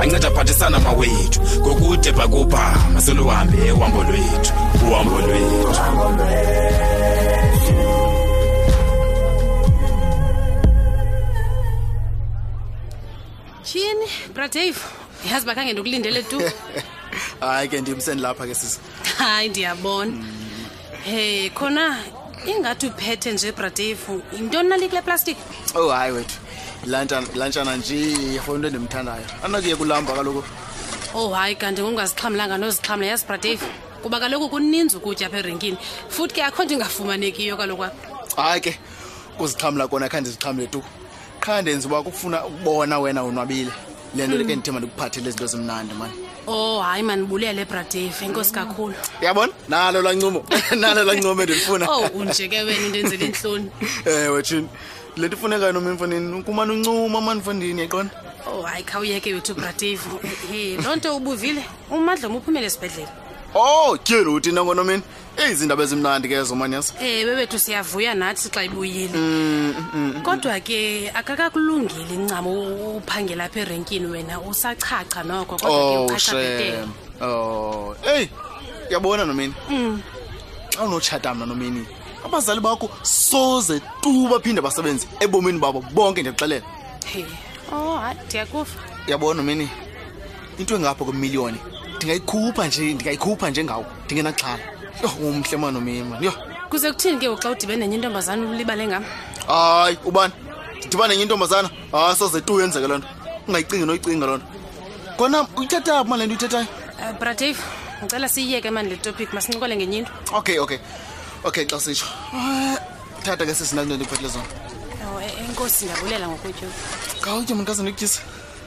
anceda aphathisana mawethu ngokude bhakubha maseluhambe uhambo lwethu uhambo lwethu tyhini bradave yazi bakhange ndikulindele tu hayi ke ndim sendilapha ke sisi hayi ndiyabona hey khona ingathi uphethe nje bradefu yintoni nali kule plastic oh hayi wethu lantshana nje yefona into endimthandayo anakuye kulamba kaloku oh hayi kanti ngongazixhamlanga nozixhamla yazi bradefu kuba kaloku kuninzi ukutya apha erenkini futhi ke akho nto ingafumanekiyo kaloku apha hayi ke kuzixhamla kona khandizixhamle tu qha ndenza uba kufuna ukubona wena unwabile le nto leke ndithemba ndikuphathele izinto ezimnandi mani o oh, hayi manibulele bradave inkosi kakhulu yabona nalo lancumo nalo lancumo endilifuna o oh, unje ke wena into enzela intloni ewe tshini le nto ifunekayo noma emfanini ukumane uncuma manifandini yaqona o oh, hayi khawuyeke wethu bradave he loo nto ubuvile umadlomo uphumele esibhedlele o tyelo utina ngonomini eyi zindaba ezimnandi ke ezo manyas ewe wethu siyavuya nathi xa ibuyile mm, mm, mm, kodwa ke akakakulungeli ncam uphangela apha erenkini wena usachacha noko kodwaeyi oh, oh, yabona nomini xa unotshata mna nomini abazali bakho soze tu baphinde basebenzi ebomini babo bonke ndiyaxelela o oh, hayi ndiyakufa yabona nomini into engapha kwemiliyoni ndingayikhupha nje ndingayikhupha njengawo ndingenaxhala yho umhle mani umima yho kuze kuthini ke uxa udibe nenye intombazana ulibale ngam hayi ubani ndidiba nenye intombazana hayi soze tu yenzeke loo nto ungayicingi noyicinga loo nto kona uyithetha mani le nto uyithethayo Eh, bra dave ndicela siyiyeke mani le topic masincokole ngenye into okay okay okay xa sitsho Eh, thatha ke sisinakunto ndikuphethe zona Ewu, e- enkosi ndiyabulela ngokutyuka khawutye mntu kaze ndikutyise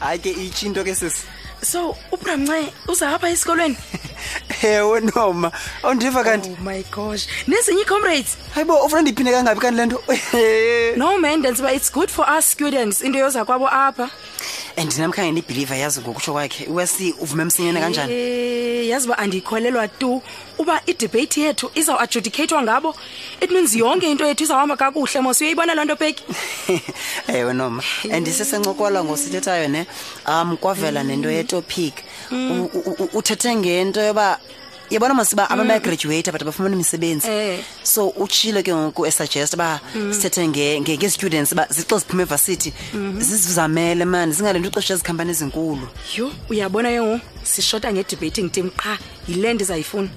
hayi ke itsho into ke sisi so ubramnce uza apha esikolweni ewe noma awundiva kanti oh my gosh nezinye icomrades hayi bo ufuna ndiphinde kangabi kanti le nto no man ndenza uba it's good for us students into yoza kwabo apha and nam khange ndibhiliva yazi ngokutsho kwakhe iwesi uvume msinyene kanjani Eh, yazi uba andiyikholelwa tu uba idebate yethu izawuadjudicatwa ngabo it means yonke into yethu izawuhamba kakuhle mos uyoyibona loo nto peki ewe noma and sisencokola ngosithethayo ne um kwavela nento yetopic U- u- u- uthethe ngento yoba yabona masiba abantu bayagraduate but bafumana imisebenzi Mm. Eh. Mm. so utshilo ke ngoku esuggest uba sithethe nge- nge- ngezi-students uba zixa ziphume evasithi Mm-hmm. zizizamele mani zingale nto ixesha ezikhampani ezinkulu yho uyabona ke ngoku sishota nge-debating team qha yile ndizayifuna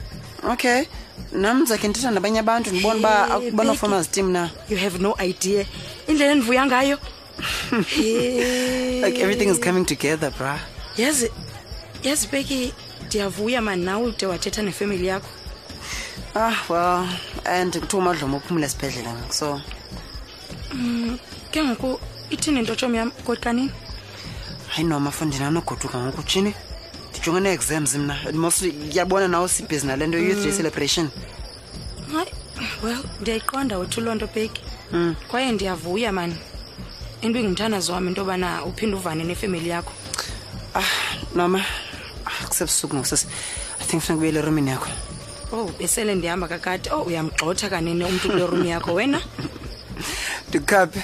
okay nam ndizakhe ndithetha nabanye abantu ndibona uba Hey, akubana Becky. formal team na you have no idea indlela endivuya ngayo like everything is coming together bra yazi yazi beki ndiyavuya mani nawe ude wathetha nefemeli yakho ah well and kuthiwa umadlomo uphumule esibhedlela ngoku so Mm, ke ngoku ithini into tshomi yam kotanini hayi noma fondini anogoduka ngoku utshini ndijonge nee-exams mna and mostly yabona nawo sibhizi nale nto youth day celebration hayi well ndiyayiqonda wethu loo nto bheki mm. kwaye ndiyavuya mani into ingumthandazi wam into yobana uphinde uvane nefemeli yakho ah mama ah, kusebusuku ngokusesi i think funeka ubuyele erumini yakho oh besele ndihamba kakade oh uyamgxotha kanene umntu kule rum yakho wena ndikhaphe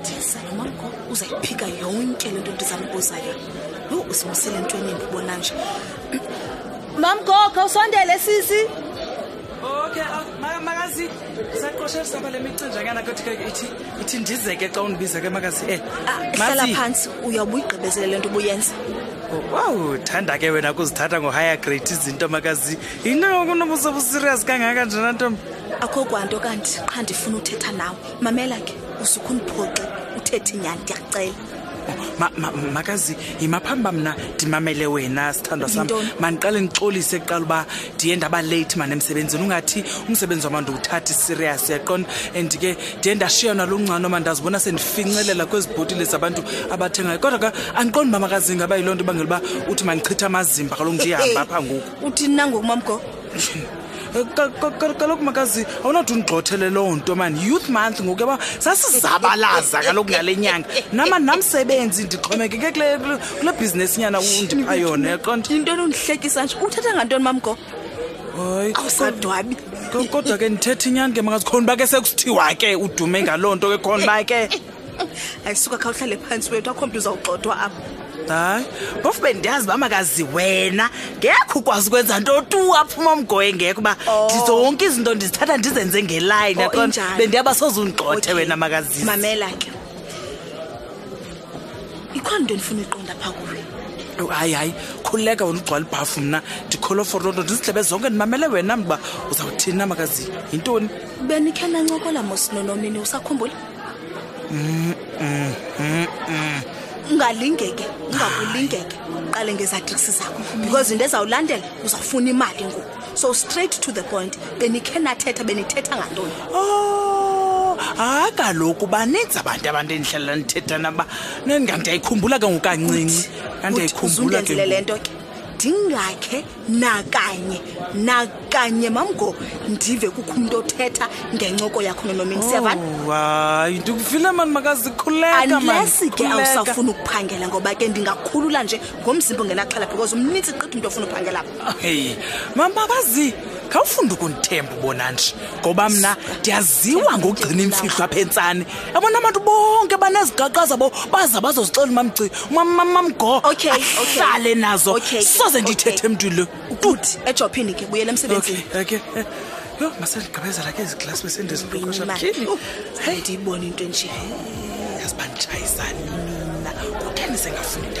ndizalomanko uzayiphika yonke le nto ndizambuza yona yho uzimisele nto enye ndibona nje mamgogo usondele sisi okay ah, makazi saqoshelisaba le micinjanyana kothi ke ithi ithi ndizeke xa undibize ke makazi e ah, hlala phantsi uyawubuyigqibezele le nto ubuyenza wawu thanda ke wena kuzithatha ngohigher grade izinto makazi yinto yokunobusobuserious kangaka njena ntombi akho kwanto kanti qha ndifuna uthetha nawe mamela ke usuke undiphoxe uthethe inyani ndiyacela makazi yimaphamba mna ndimamele wena sithandwa sam mandiqale ndixolise kuqala uba ndiye ndaba leyithi mane emsebenzini ungathi umsebenzi wam ndiwuthathi serious yaqonda and ke ndiye ndashiya nalo ncano ma ndazibona sendifincelela kwezi bhotile zabantu abathengayo kodwa ke andiqondi uba makazi ingaba yiloo nto ibangela uba uthi mandichitha amazimba kaloku ndiyihamba apha ngoku uthini nangoku mamgo kaloku makazi awunathi undigxothele loo nto mani youth month ngoku yaba sasizabalaza kaloku ngale nyanga nama namsebenzi ndixhomekeke kule bhizinesi nyana undipha yona yaqonda yintoni undihlekisa nje uthetha ngantoni mamgo hayi awusadwabi kodwa ke ndithetha inyani ke makazikhona uba ke sekusithiwa ke udume ngaloo nto ke khona uba ke ayisuka khawuhlale phansi wethu akho mntu uzawugxothwa apho hayi phofu bendiyazi uba makazi wena ngekho ukwazi ukwenza nto tu aphuma umgoye ngekho uba oh. ndizonke izinto ndizithatha ndizenze ngelayini oh, yaqona bendiyaba soze undixothe wena makazisi mamela ke ikhona into endifuna uyiqonda phaa kuwe hayi hayi khululeka wena ugcwala ibhafu mna ndikholwa for loo nto ndizidlebe zonke ndimamele wena mntu uba uzawuthini na makazi yintoni benikhe nancokola mosinonomini usakhumbula ungalingeke ungakulingeke uqale ngezatriksi zakho because into ezawulandela uzawufuna imali ngoku so straight to the point benikhe nathetha benithetha ngantoni Oh, hayi kaloku baninzi abantu abantu endihlala ndithetha naba nendingandiyayikhumbula ke ngokancinci Uthi- uthi uze undenzele le nto ke ndingakhe nakanye nakanye mamgo ndive kukho umntu othetha ngencoko yakho nonomini siyavana Oh, hayi ndikuvile mani makazikhuleka mani, unless ke khuleka. awusafuni ukuphangela ngoba ke ndingakhulula nje ngomzimba ongenaxhala because umninzi gqitha umntu ofuna uphangela apha heyi mama bazi khawufunde ukundithemba ubona nje ngoba mna ndiyaziwa ngokugcina imfihlo apha entsane yabona abantu bonke banezigaqa zabo baza bazozixela umamci mamamamgo Okay, okay. ahlale nazo Okay, ke, soze okay. ndithethe mntu lo Uthi ejophini ke buyela emsebenzini. okay okay eh, yho masendigqibezela ke iziglasi besendiziqoqosha Mina, mtyhini uh, Ndiyibona into enje. yazi banditshayisa nini mna kutheni sengafuni into